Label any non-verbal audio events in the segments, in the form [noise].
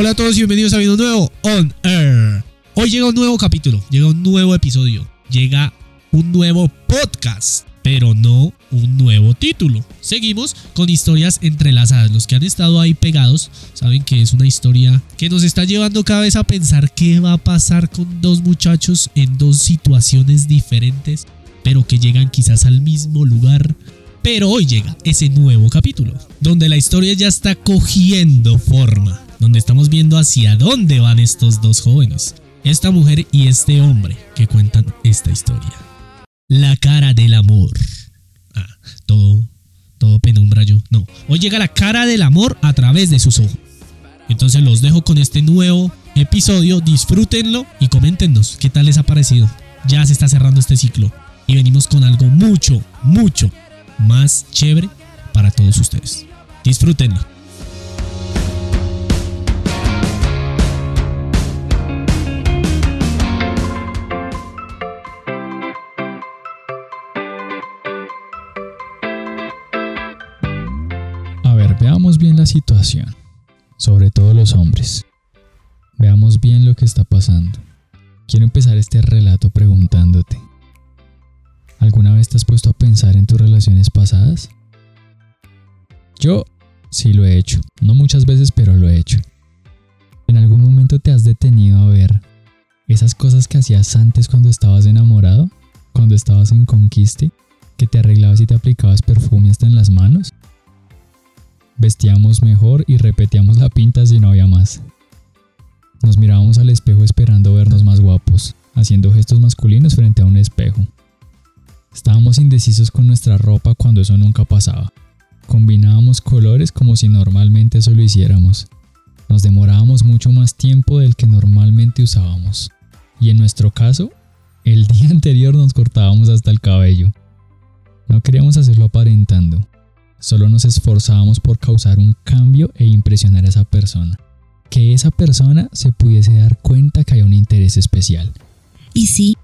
Hola a todos y bienvenidos a video nuevo On Air. Hoy llega un nuevo capítulo, llega un nuevo episodio, llega un nuevo podcast, pero no un nuevo título. Seguimos con historias entrelazadas. Los que han estado ahí pegados saben que es una historia que nos está llevando cada vez a pensar qué va a pasar con dos muchachos en dos situaciones diferentes, pero que llegan quizás al mismo lugar. Pero hoy llega ese nuevo capítulo, donde la historia ya está cogiendo forma donde estamos viendo hacia dónde van estos dos jóvenes, esta mujer y este hombre que cuentan esta historia. La cara del amor. Ah, todo, todo penumbra yo. No, hoy llega la cara del amor a través de sus ojos. Entonces los dejo con este nuevo episodio, disfrútenlo y coméntenos qué tal les ha parecido. Ya se está cerrando este ciclo y venimos con algo mucho, mucho más chévere para todos ustedes. Disfrútenlo. Veamos bien la situación, sobre todo los hombres. Veamos bien lo que está pasando. Quiero empezar este relato preguntándote, ¿alguna vez te has puesto a pensar en tus relaciones pasadas? Yo sí lo he hecho, no muchas veces, pero lo he hecho. ¿En algún momento te has detenido a ver esas cosas que hacías antes cuando estabas enamorado? Cuando estabas en conquiste, que te arreglabas y te aplicabas perfume hasta en las manos? Vestíamos mejor y repetíamos la pinta si no había más. Nos mirábamos al espejo esperando vernos más guapos, haciendo gestos masculinos frente a un espejo. Estábamos indecisos con nuestra ropa cuando eso nunca pasaba. Combinábamos colores como si normalmente eso lo hiciéramos. Nos demorábamos mucho más tiempo del que normalmente usábamos. Y en nuestro caso, el día [laughs] anterior nos cortábamos hasta el cabello. No queríamos hacerlo aparentando, Solo nos esforzábamos por causar un cambio e impresionar a esa persona. Que esa persona se pudiese dar cuenta que hay un interés especial. Y sí,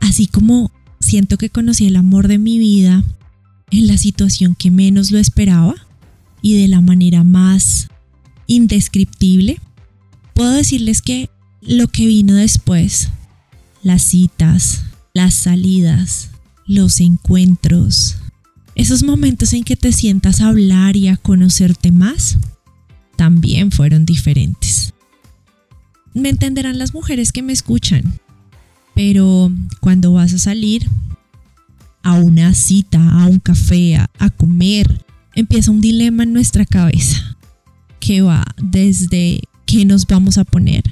así como siento que conocí el amor de mi vida en la situación que menos lo esperaba y de la manera más indescriptible, puedo decirles que lo que vino después, las citas, las salidas, los encuentros, esos momentos en que te sientas a hablar y a conocerte más también fueron diferentes. Me entenderán las mujeres que me escuchan, pero cuando vas a salir a una cita, a un café, a, comer, empieza un dilema en nuestra cabeza que va desde qué nos vamos a poner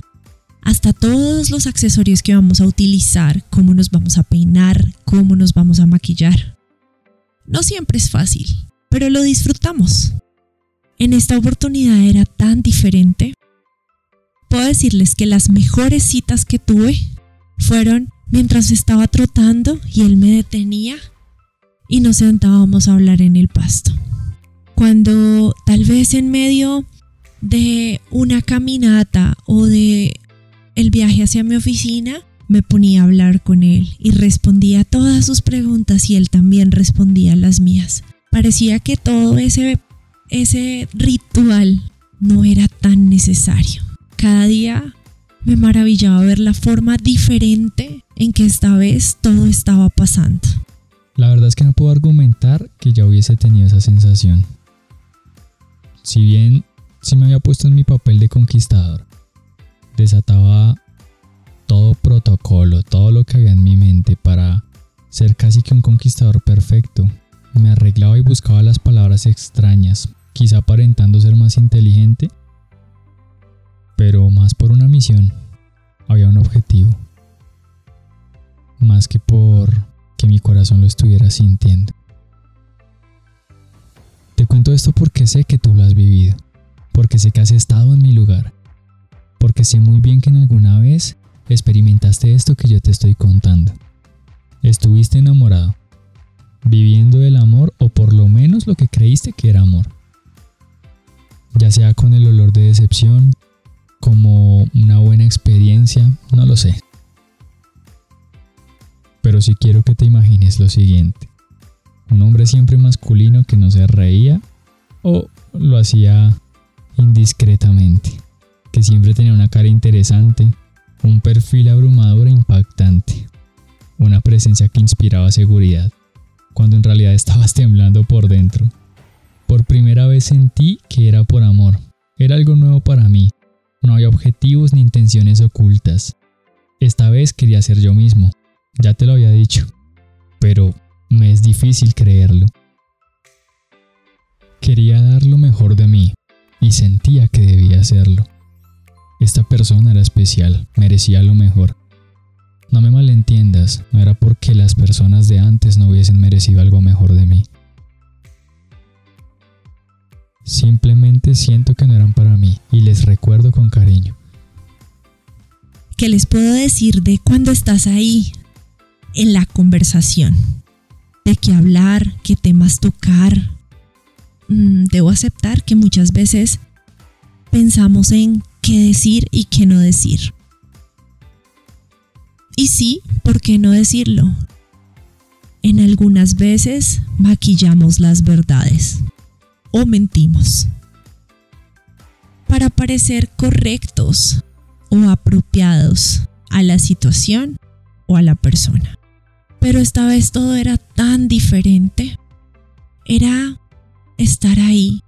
hasta todos los accesorios que vamos a utilizar, cómo nos vamos a peinar, cómo nos vamos a maquillar. No siempre es fácil, pero lo disfrutamos. En esta oportunidad era tan diferente. Puedo decirles que las mejores citas que tuve fueron mientras estaba trotando y él me detenía y nos sentábamos a hablar en el pasto. Cuando tal vez en medio de una caminata o de el viaje hacia mi oficina, me ponía a hablar con él y respondía todas sus preguntas y él también respondía las mías. Parecía que todo ese, ese ritual no era tan necesario. Cada día me maravillaba ver la forma diferente en que esta vez todo estaba pasando. La verdad es que no puedo argumentar que ya hubiese tenido esa sensación. Si bien sí me había puesto en mi papel de conquistador, desataba todo protocolo, todo lo que había en mi mente para ser casi que un conquistador perfecto. Me arreglaba y buscaba las palabras extrañas, quizá aparentando ser más inteligente, pero más por una misión. Había un objetivo. Más que por que mi corazón lo estuviera sintiendo. Te cuento esto porque sé que tú lo has vivido, porque sé que has estado en mi lugar, porque sé muy bien que en alguna vez experimentaste esto que yo te estoy contando. Estuviste enamorado, viviendo el amor o por lo menos lo que creíste que era amor. Ya sea con el olor de decepción, una buena experiencia, no lo sé. Pero sí quiero que te imagines lo siguiente. Un hombre siempre masculino que no se reía o lo hacía indiscretamente que siempre tenía una cara interesante, un perfil abrumador e impactante, una presencia que inspiraba seguridad, cuando en realidad estabas [laughs] temblando por dentro. Por primera vez sentí que era por amor, era algo nuevo para mí, no había objetivos ni intenciones ocultas. Esta vez quería ser yo mismo, ya te lo había dicho, pero me es difícil creerlo. Quería dar lo mejor de mí y sentía que debía hacerlo. Esta persona era especial, merecía lo mejor. No me malentiendas, no era porque las personas de antes no hubiesen merecido algo mejor de mí. Simplemente siento que no eran para mí y les recuerdo con cariño. ¿Qué les puedo decir de cuando estás ahí en la conversación? ¿De qué hablar? ¿Qué temas tocar? Mm, debo aceptar que muchas veces pensamos en qué decir y qué no decir. Y sí, ¿por qué no decirlo? En algunas veces maquillamos las verdades o mentimos para parecer correctos o apropiados a la situación o a la persona. Pero esta vez todo era tan diferente. Era estar ahí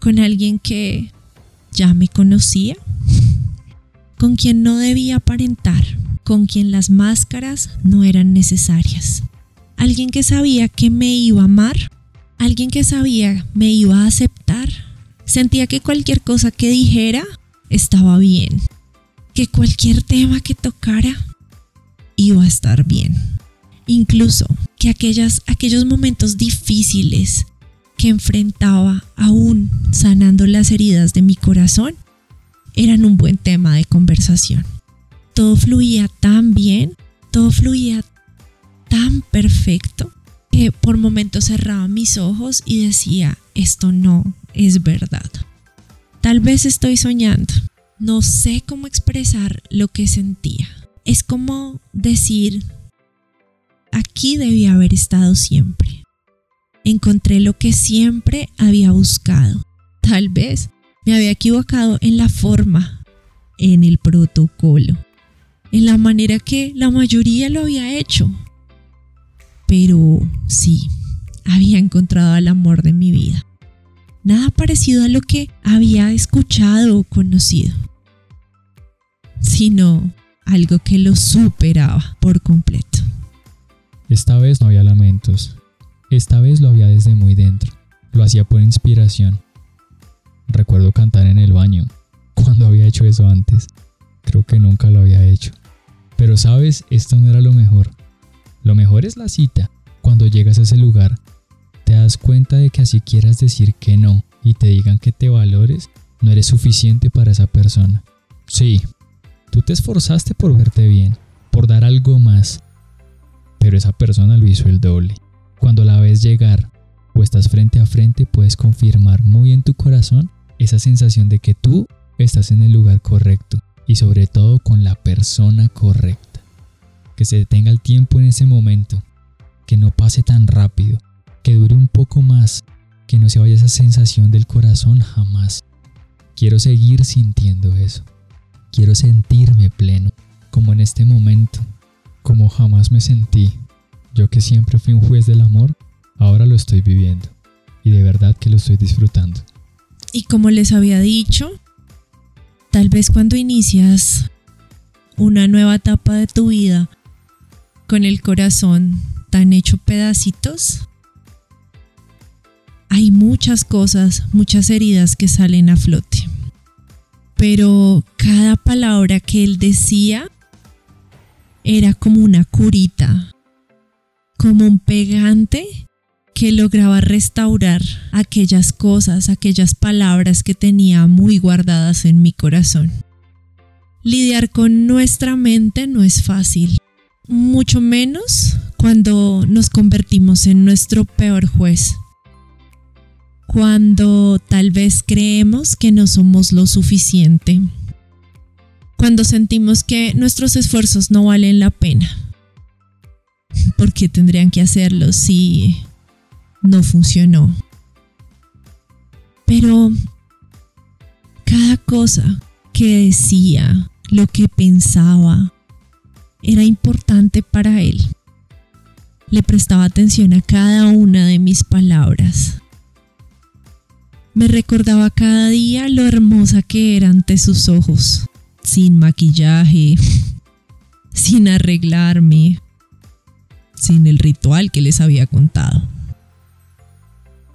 con alguien que ya me conocía, con quien no debía aparentar, con quien las máscaras no eran necesarias. Alguien que sabía que me iba a amar, alguien que sabía me iba a aceptar. Sentía que cualquier cosa que dijera estaba bien, que cualquier tema que tocara iba a estar bien. Incluso que aquellas, aquellos momentos difíciles que enfrentaba aún sanando las heridas de mi corazón eran un buen tema de conversación. Todo fluía tan bien, todo fluía tan perfecto momentos cerraba mis ojos y decía, esto no es verdad. Tal vez estoy soñando, no sé cómo expresar lo que sentía. Es como decir, aquí debía haber estado siempre encontré lo que siempre había buscado. Tal vez me había equivocado en la forma, en el protocolo, en la manera que la mayoría lo había hecho. Pero sí, había encontrado al amor de mi vida. Nada parecido a lo que había escuchado o conocido, sino algo que lo superaba por completo. Esta vez no había lamentos, esta vez lo había desde muy dentro. Lo hacía por inspiración. Recuerdo cantar en el baño. Cuando había hecho eso antes? Creo que nunca lo había hecho. Pero sabes, esto no era lo mejor. Lo mejor es la cita. Cuando llegas a ese lugar, te das cuenta de que así quieras decir que no y te digan que te valores, no eres suficiente para esa persona. Sí, tú te esforzaste por verte bien, por dar algo más, pero esa persona lo hizo el doble. Cuando la ves llegar o estás frente a frente, puedes confirmar muy en tu corazón esa sensación de que tú estás en el lugar correcto y sobre todo con la persona correcta. Que se detenga el tiempo en ese momento, que no pase tan rápido, que no se vaya esa sensación del corazón jamás. Quiero seguir sintiendo eso. Quiero sentirme pleno, como en este momento, como jamás me sentí yo que siempre fui un juez del amor, ahora lo estoy viviendo. Y de verdad que lo estoy disfrutando. Y como les había dicho, tal vez cuando inicias una nueva etapa de tu vida con el corazón tan hecho pedacitos, hay muchas cosas, muchas heridas que salen a flote. Pero cada palabra que él decía era como una curita como un pegante que lograba restaurar aquellas cosas, aquellas palabras que tenía muy guardadas en mi corazón. Lidiar con nuestra mente no es fácil, mucho menos cuando nos convertimos en nuestro peor juez, cuando tal vez creemos que no somos lo suficiente, cuando sentimos que nuestros esfuerzos no valen la pena [laughs] ¿Por qué tendrían que hacerlo si no funcionó? Pero cada cosa que decía, lo que pensaba, era importante para él. Le prestaba atención a cada una de mis palabras. Me recordaba cada día lo hermosa que era ante sus ojos, sin maquillaje, [laughs] sin arreglarme, sin el ritual que les había contado.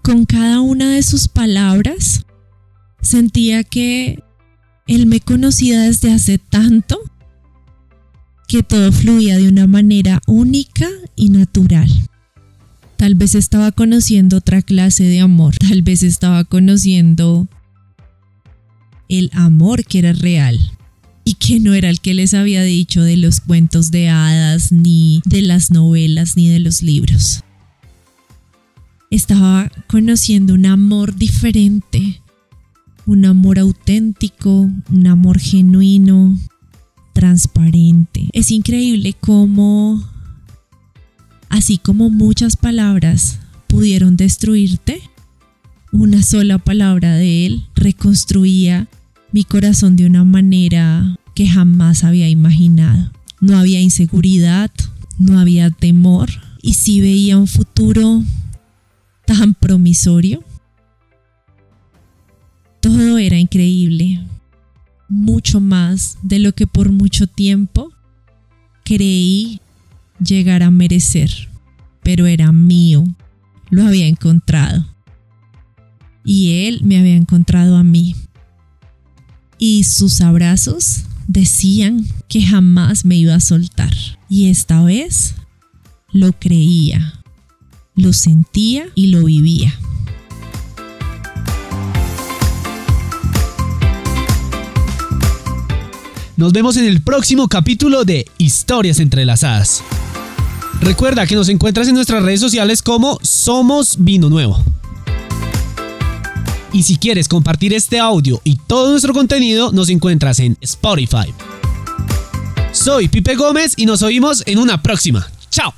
Con cada una de sus palabras sentía que él me conocía desde hace tanto que todo fluía de una manera única y natural. Tal vez estaba conociendo otra clase de amor, tal vez estaba conociendo el amor que era real y que no era el que les había dicho de los cuentos de hadas, ni de las novelas, ni de los libros. Estaba conociendo un amor diferente, un amor auténtico, un amor genuino, transparente. Es increíble cómo, así como muchas palabras pudieron destruirte, una sola palabra de él reconstruía mi corazón de una manera que jamás había imaginado. No había inseguridad, no había temor y sí veía un futuro tan promisorio. Todo era increíble, mucho más de lo que por mucho tiempo creí llegar a merecer, pero era mío, lo había encontrado. Y él me había encontrado a mí y sus abrazos decían que jamás me iba a soltar. Y esta vez lo creía, lo sentía y lo vivía. Nos vemos en el próximo capítulo de Historias Entrelazadas. Recuerda que nos encuentras en nuestras redes sociales como Somos Vino Nuevo. Y si quieres compartir este audio y todo nuestro contenido, nos encuentras en Spotify. Soy Pipe Gómez y nos oímos en una próxima. ¡Chao!